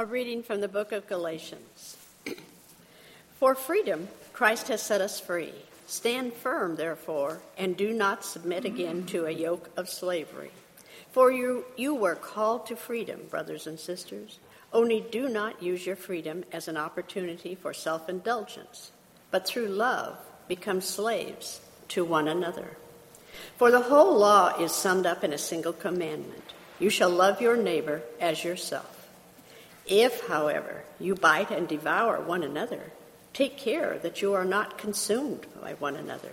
A reading from the book of Galatians. For freedom, Christ has set us free. Stand firm, therefore, and do not submit again to a yoke of slavery. For you, you were called to freedom, brothers and sisters. Only do not use your freedom as an opportunity for self indulgence, but through love become slaves to one another. For the whole law is summed up in a single commandment you shall love your neighbor as yourself. If, however, you bite and devour one another, take care that you are not consumed by one another.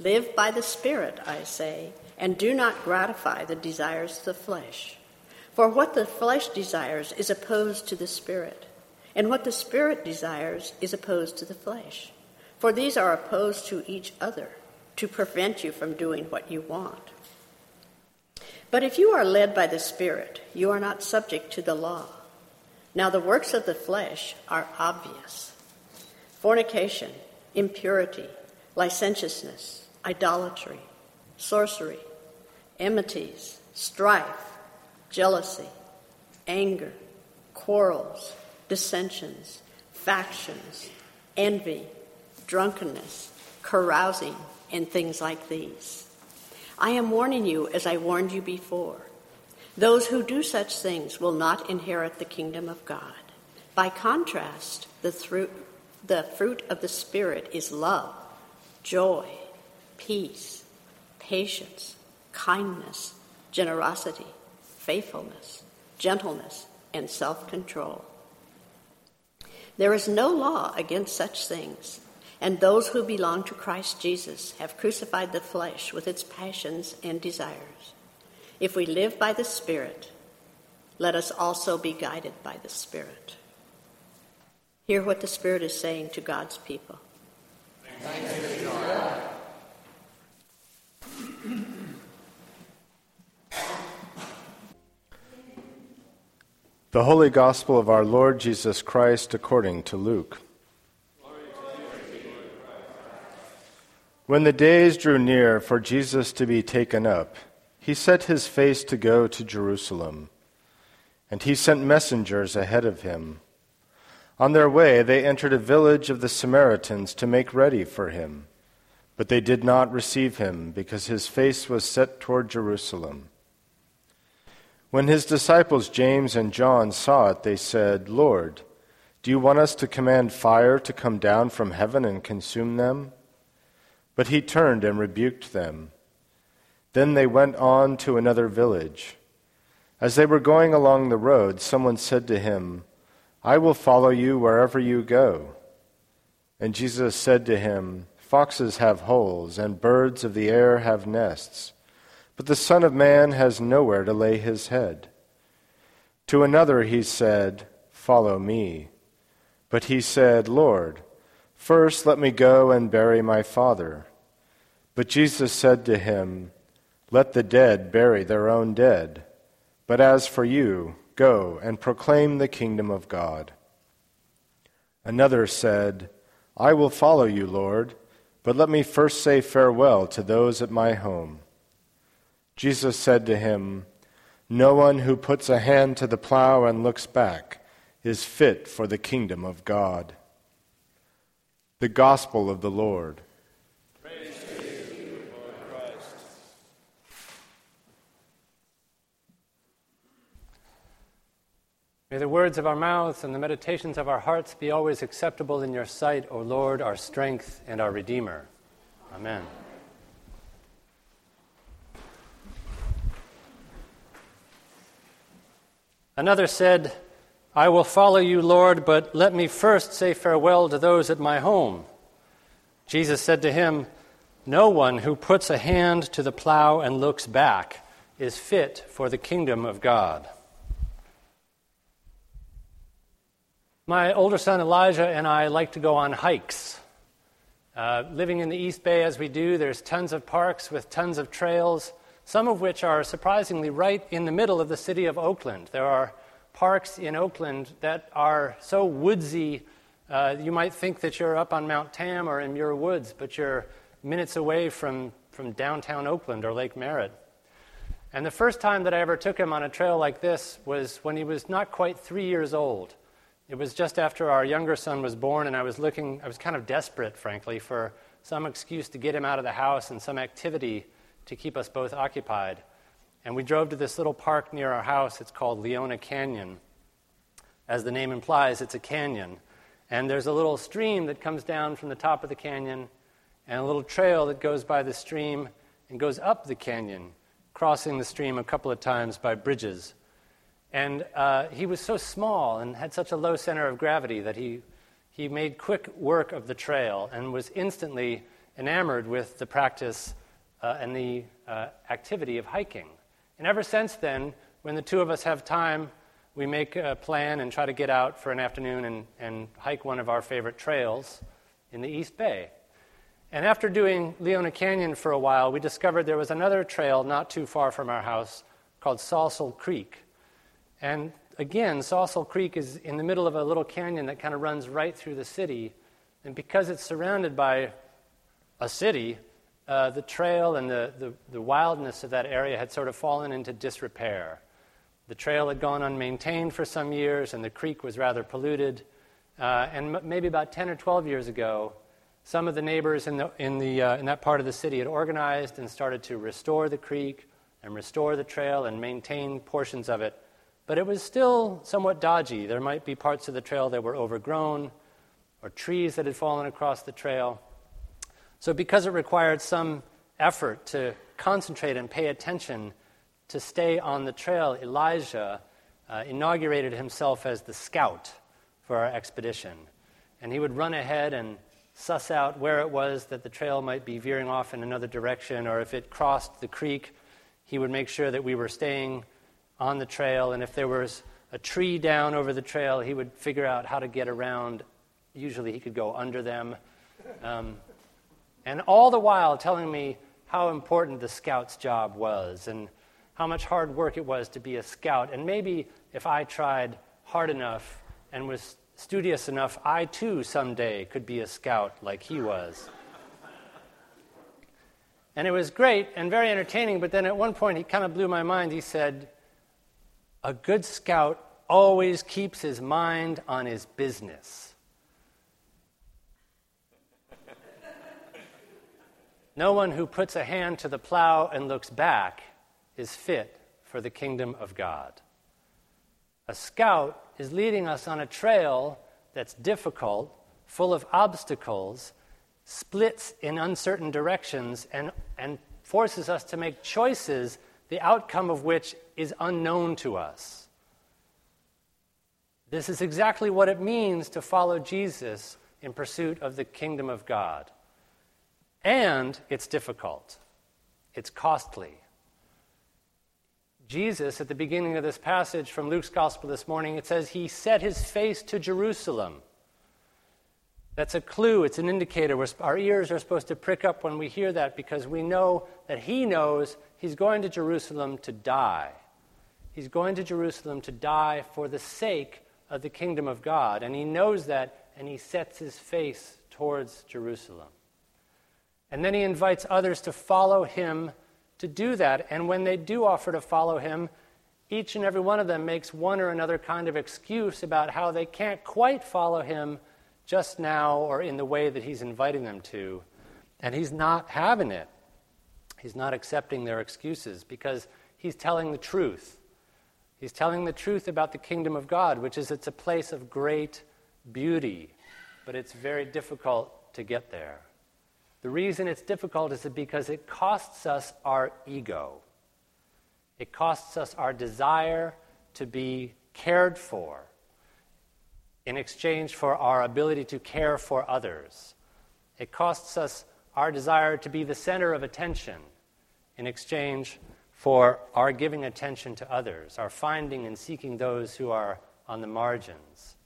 Live by the Spirit, I say, and do not gratify the desires of the flesh. For what the flesh desires is opposed to the Spirit, and what the Spirit desires is opposed to the flesh. For these are opposed to each other to prevent you from doing what you want. But if you are led by the Spirit, you are not subject to the law. Now, the works of the flesh are obvious fornication, impurity, licentiousness, idolatry, sorcery, enmities, strife, jealousy, anger, quarrels, dissensions, factions, envy, drunkenness, carousing, and things like these. I am warning you as I warned you before. Those who do such things will not inherit the kingdom of God. By contrast, the, thru- the fruit of the Spirit is love, joy, peace, patience, kindness, generosity, faithfulness, gentleness, and self control. There is no law against such things, and those who belong to Christ Jesus have crucified the flesh with its passions and desires. If we live by the Spirit, let us also be guided by the Spirit. Hear what the Spirit is saying to God's people. The Holy Gospel of our Lord Jesus Christ according to Luke. When the days drew near for Jesus to be taken up, he set his face to go to Jerusalem, and he sent messengers ahead of him. On their way, they entered a village of the Samaritans to make ready for him, but they did not receive him because his face was set toward Jerusalem. When his disciples James and John saw it, they said, Lord, do you want us to command fire to come down from heaven and consume them? But he turned and rebuked them. Then they went on to another village. As they were going along the road, someone said to him, I will follow you wherever you go. And Jesus said to him, Foxes have holes, and birds of the air have nests, but the Son of Man has nowhere to lay his head. To another he said, Follow me. But he said, Lord, first let me go and bury my father. But Jesus said to him, let the dead bury their own dead. But as for you, go and proclaim the kingdom of God. Another said, I will follow you, Lord, but let me first say farewell to those at my home. Jesus said to him, No one who puts a hand to the plow and looks back is fit for the kingdom of God. The Gospel of the Lord. May the words of our mouths and the meditations of our hearts be always acceptable in your sight, O Lord, our strength and our Redeemer. Amen. Another said, I will follow you, Lord, but let me first say farewell to those at my home. Jesus said to him, No one who puts a hand to the plow and looks back is fit for the kingdom of God. My older son Elijah and I like to go on hikes. Uh, living in the East Bay as we do, there's tons of parks with tons of trails, some of which are surprisingly right in the middle of the city of Oakland. There are parks in Oakland that are so woodsy, uh, you might think that you're up on Mount Tam or in Muir Woods, but you're minutes away from, from downtown Oakland or Lake Merritt. And the first time that I ever took him on a trail like this was when he was not quite three years old. It was just after our younger son was born, and I was looking, I was kind of desperate, frankly, for some excuse to get him out of the house and some activity to keep us both occupied. And we drove to this little park near our house. It's called Leona Canyon. As the name implies, it's a canyon. And there's a little stream that comes down from the top of the canyon, and a little trail that goes by the stream and goes up the canyon crossing the stream a couple of times by bridges. And uh, he was so small and had such a low center of gravity that he, he made quick work of the trail and was instantly enamored with the practice uh, and the uh, activity of hiking. And ever since then, when the two of us have time, we make a plan and try to get out for an afternoon and, and hike one of our favorite trails in the East Bay. And after doing Leona Canyon for a while, we discovered there was another trail not too far from our house called Sausal Creek. And again, Sausal Creek is in the middle of a little canyon that kind of runs right through the city. And because it's surrounded by a city, uh, the trail and the, the, the, wildness of that area had sort of fallen into disrepair. The trail had gone unmaintained for some years, and the creek was rather polluted. Uh, and m- maybe about 10 or 12 years ago, some of the neighbors in, the, in, the, uh, in that part of the city had organized and started to restore the creek and restore the trail and maintain portions of it. But it was still somewhat dodgy. There might be parts of the trail that were overgrown or trees that had fallen across the trail. So, because it required some effort to concentrate and pay attention to stay on the trail, Elijah uh, inaugurated himself as the scout for our expedition. And he would run ahead and suss out where it was that the trail might be veering off in another direction, or if it crossed the creek, he would make sure that we were staying on the trail. And if there was a tree down over the trail, he would figure out how to get around. Usually, he could go under them. Um, and all the while telling me how important the scout's job was and how much hard work it was to be a scout. And maybe if I tried hard enough and was studious enough, I too someday could be a scout like he was. And it was great and very entertaining, but then at one point he kind of blew my mind. He said, A good scout always keeps his mind on his business. no one who puts a hand to the plow and looks back is fit for the kingdom of God. A scout is leading us on a trail that's difficult, full of obstacles, splits in uncertain directions, and, and forces us to make choices, the outcome of which is unknown to us. This is exactly what it means to follow Jesus in pursuit of the kingdom of God. And it's difficult, it's costly. Jesus, at the beginning of this passage from Luke's gospel this morning, it says he set his face to Jerusalem. That's a clue, it's an indicator. We're, our ears are supposed to prick up when we hear that because we know that he knows he's going to Jerusalem to die. He's going to Jerusalem to die for the sake of the kingdom of God. And he knows that, and he sets his face towards Jerusalem. And then he invites others to follow him to do that. And when they do offer to follow him, each and every one of them makes one or another kind of excuse about how they can't quite follow him just now or in the way that he's inviting them to. And he's not having it. He's not accepting their excuses because he's telling the truth. He's telling the truth about the kingdom of God, which is it's a place of great beauty, but it's very difficult to get there. The reason it's difficult is because it costs us our ego. It costs us our desire to be cared for in exchange for our ability to care for others. It costs us our desire to be the center of attention in exchange for our giving attention to others, our finding and seeking those who are on the margins.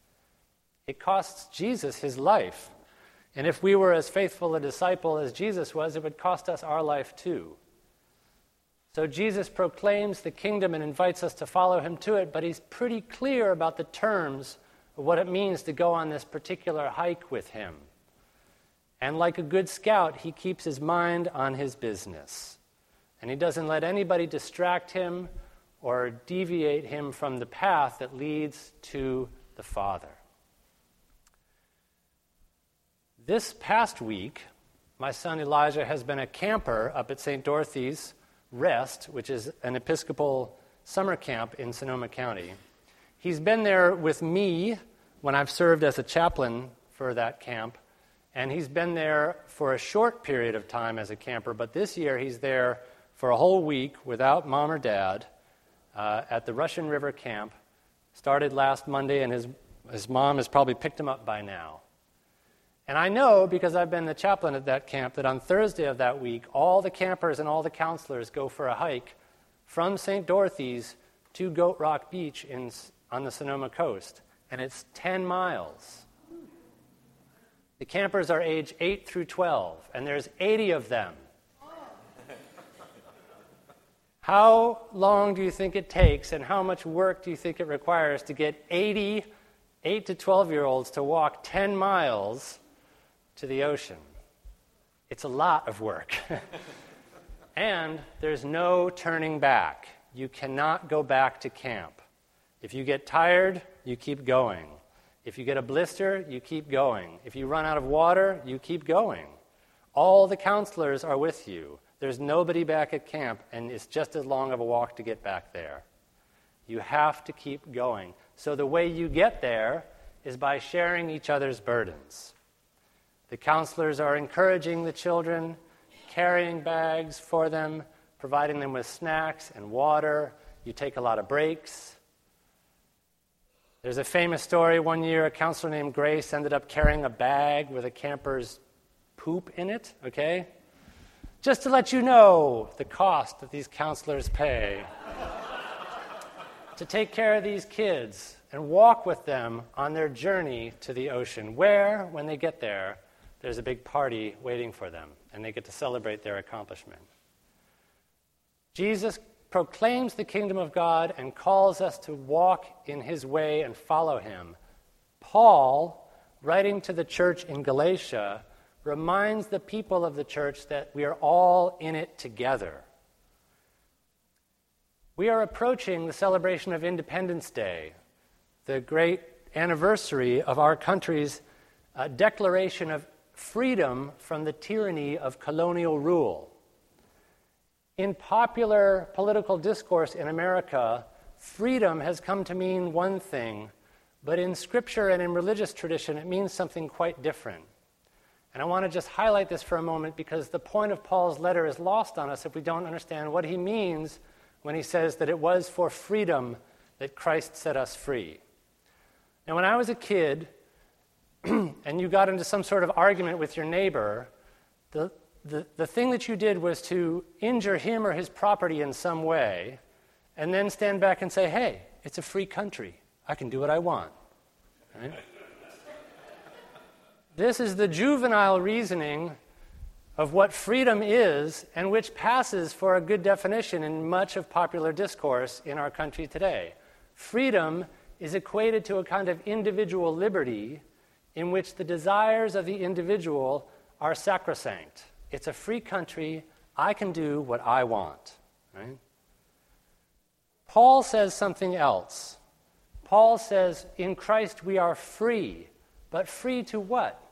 It costs Jesus his life and if we were as faithful a disciple as Jesus was, it would cost us our life too. So Jesus proclaims the kingdom and invites us to follow him to it, but he's pretty clear about the terms of what it means to go on this particular hike with him. And like a good scout, he keeps his mind on his business. And he doesn't let anybody distract him or deviate him from the path that leads to the Father. This past week, my son Elijah has been a camper up at St. Dorothy's Rest, which is an Episcopal summer camp in Sonoma County. He's been there with me when I've served as a chaplain for that camp, and he's been there for a short period of time as a camper, but this year he's there for a whole week without mom or dad uh, at the Russian River camp. Started last Monday, and his, his mom has probably picked him up by now. And I know because I've been the chaplain at that camp that on Thursday of that week, all the campers and all the counselors go for a hike from St. Dorothy's to Goat Rock Beach in, on the Sonoma coast. And it's 10 miles. The campers are age 8 through 12, and there's 80 of them. How long do you think it takes, and how much work do you think it requires to get 80 8 to 12 year olds to walk 10 miles to the ocean. It's a lot of work. and there's no turning back. You cannot go back to camp. If you get tired, you keep going. If you get a blister, you keep going. If you run out of water, you keep going. All the counselors are with you. There's nobody back at camp, and it's just as long of a walk to get back there. You have to keep going. So the way you get there is by sharing each other's burdens. The counselors are encouraging the children, carrying bags for them, providing them with snacks and water. You take a lot of breaks. There's a famous story one year a counselor named Grace ended up carrying a bag with a camper's poop in it, okay? Just to let you know the cost that these counselors pay to take care of these kids and walk with them on their journey to the ocean, where, when they get there, there's a big party waiting for them, and they get to celebrate their accomplishment. Jesus proclaims the kingdom of God and calls us to walk in his way and follow him. Paul, writing to the church in Galatia, reminds the people of the church that we are all in it together. We are approaching the celebration of Independence Day, the great anniversary of our country's uh, declaration of freedom from the tyranny of colonial rule. In popular political discourse in America, freedom has come to mean one thing, but in scripture and in religious tradition, it means something quite different. And I want to just highlight this for a moment because the point of Paul's letter is lost on us if we don't understand what he means when he says that it was for freedom that Christ set us free. Now, when I was a kid, and you got into some sort of argument with your neighbor, the, the, the thing that you did was to injure him or his property in some way, and then stand back and say, hey, it's a free country. I can do what I want. Right? This is the juvenile reasoning of what freedom is and which passes for a good definition in much of popular discourse in our country today. Freedom is equated to a kind of individual liberty in which the desires of the individual are sacrosanct. It's a free country. I can do what I want. Right? Paul says something else. Paul says, in Christ we are free, but free to what?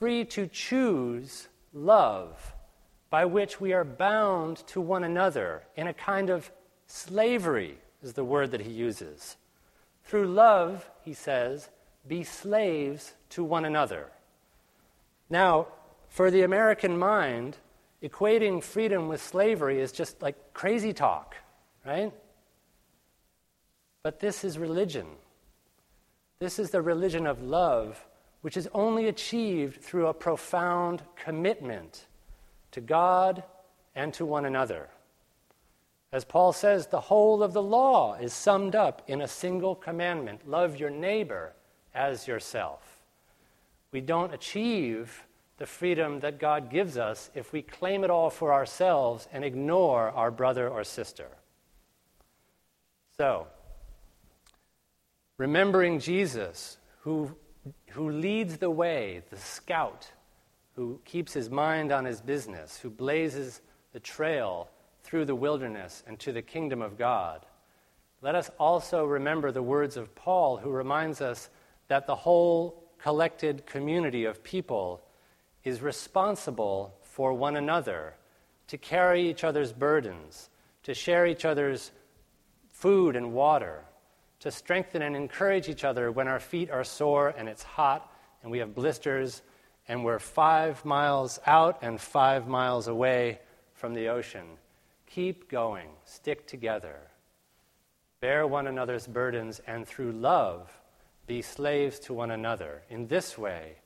Free to choose love, by which we are bound to one another in a kind of slavery, is the word that he uses. Through love, he says, be slaves to one another. Now, for the American mind, equating freedom with slavery is just like crazy talk, right? But this is religion. This is the religion of love, which is only achieved through a profound commitment to God and to one another. As Paul says, the whole of the law is summed up in a single commandment love your neighbor as yourself. We don't achieve the freedom that God gives us if we claim it all for ourselves and ignore our brother or sister. So, remembering Jesus, who, who leads the way, the scout, who keeps his mind on his business, who blazes the trail through the wilderness and to the kingdom of God. Let us also remember the words of Paul, who reminds us that the whole collected community of people is responsible for one another, to carry each other's burdens, to share each other's food and water, to strengthen and encourage each other when our feet are sore and it's hot and we have blisters and we're five miles out and five miles away from the ocean. Keep going, stick together, bear one another's burdens, and through love, be slaves to one another. In this way,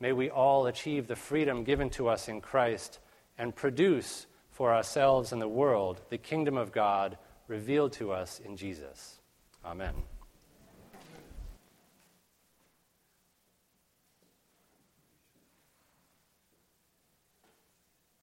may we all achieve the freedom given to us in Christ and produce for ourselves and the world the kingdom of God revealed to us in Jesus. Amen.